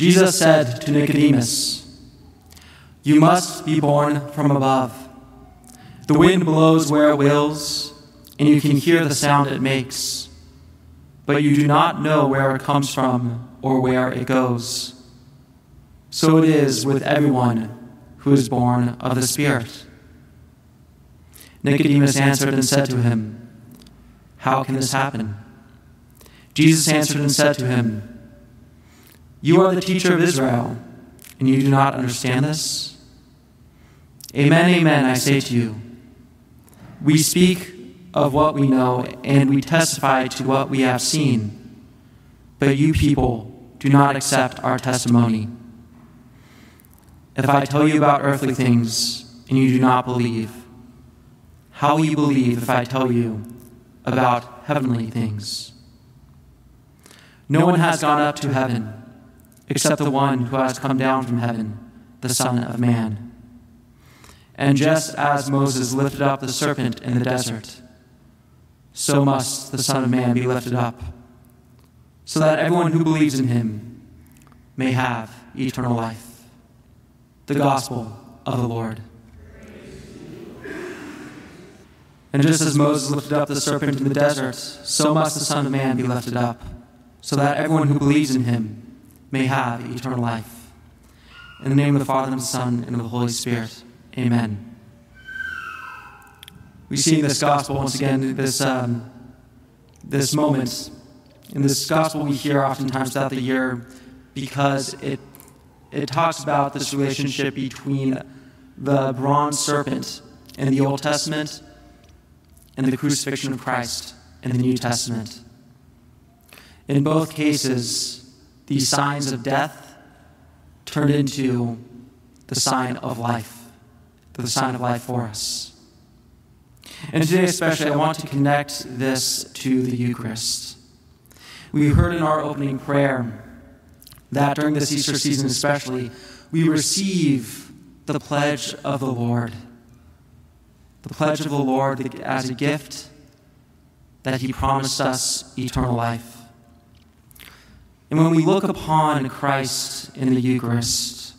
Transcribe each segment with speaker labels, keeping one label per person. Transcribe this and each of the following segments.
Speaker 1: Jesus said to Nicodemus, You must be born from above. The wind blows where it wills, and you can hear the sound it makes, but you do not know where it comes from or where it goes. So it is with everyone who is born of the Spirit. Nicodemus answered and said to him, How can this happen? Jesus answered and said to him, You are the teacher of Israel, and you do not understand this? Amen, amen, I say to you. We speak of what we know, and we testify to what we have seen, but you people do not accept our testimony. If I tell you about earthly things and you do not believe, how will you believe if I tell you about heavenly things? No one has gone up to heaven except the one who has come down from heaven, the Son of Man. And just as Moses lifted up the serpent in the desert, so must the Son of Man be lifted up, so that everyone who believes in him may have eternal life. The Gospel of the Lord. And just as Moses lifted up the serpent in the desert, so must the Son of Man be lifted up, so that everyone who believes in him may have eternal life. In the name of the Father, and the Son, and of the Holy Spirit. Amen. We see in this gospel, once again, this, um, this moment. In this gospel, we hear oftentimes throughout the year because it, it talks about this relationship between the bronze serpent in the Old Testament and the crucifixion of Christ in the New Testament. In both cases, these signs of death turned into the sign of life, the sign of life for us. And today, especially, I want to connect this to the Eucharist. We heard in our opening prayer that during this Easter season, especially, we receive the pledge of the Lord the pledge of the Lord as a gift that He promised us eternal life. And when we look upon Christ in the Eucharist,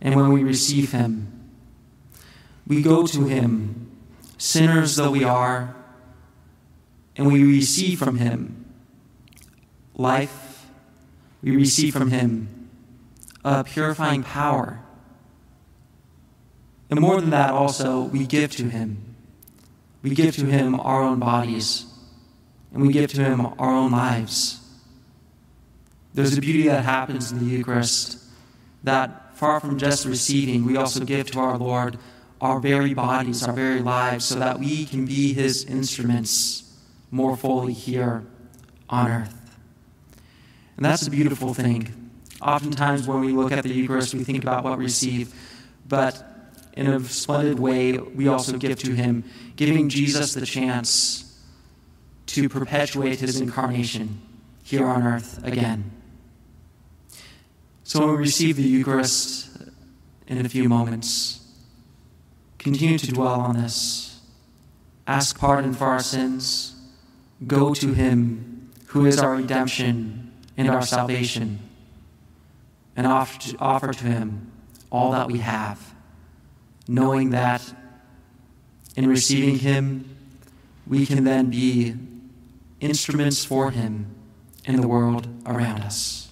Speaker 1: and when we receive Him, we go to Him, sinners though we are, and we receive from Him life, we receive from Him a purifying power and more than that, also, we give to Him. We give to Him our own bodies, and we give to Him our own lives. There's a beauty that happens in the Eucharist that, far from just receiving, we also give to our Lord our very bodies, our very lives, so that we can be His instruments more fully here on earth. And that's a beautiful thing. Oftentimes, when we look at the Eucharist, we think about what we receive, but in a splendid way, we also give to him, giving Jesus the chance to perpetuate his incarnation here on earth again. So we receive the Eucharist in a few moments, continue to dwell on this. Ask pardon for our sins. Go to him who is our redemption and our salvation, and offer to, offer to him all that we have knowing that in receiving Him, we can then be instruments for Him in the world around us.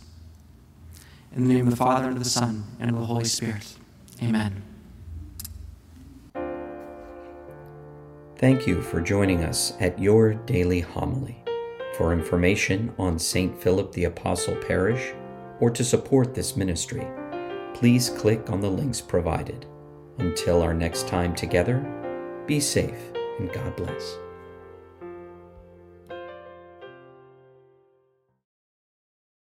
Speaker 1: In the name of the Father, and of the Son, and of the Holy Spirit. Amen.
Speaker 2: Thank you for joining us at your daily homily. For information on St. Philip the Apostle Parish or to support this ministry, please click on the links provided. Until our next time together, be safe and God bless.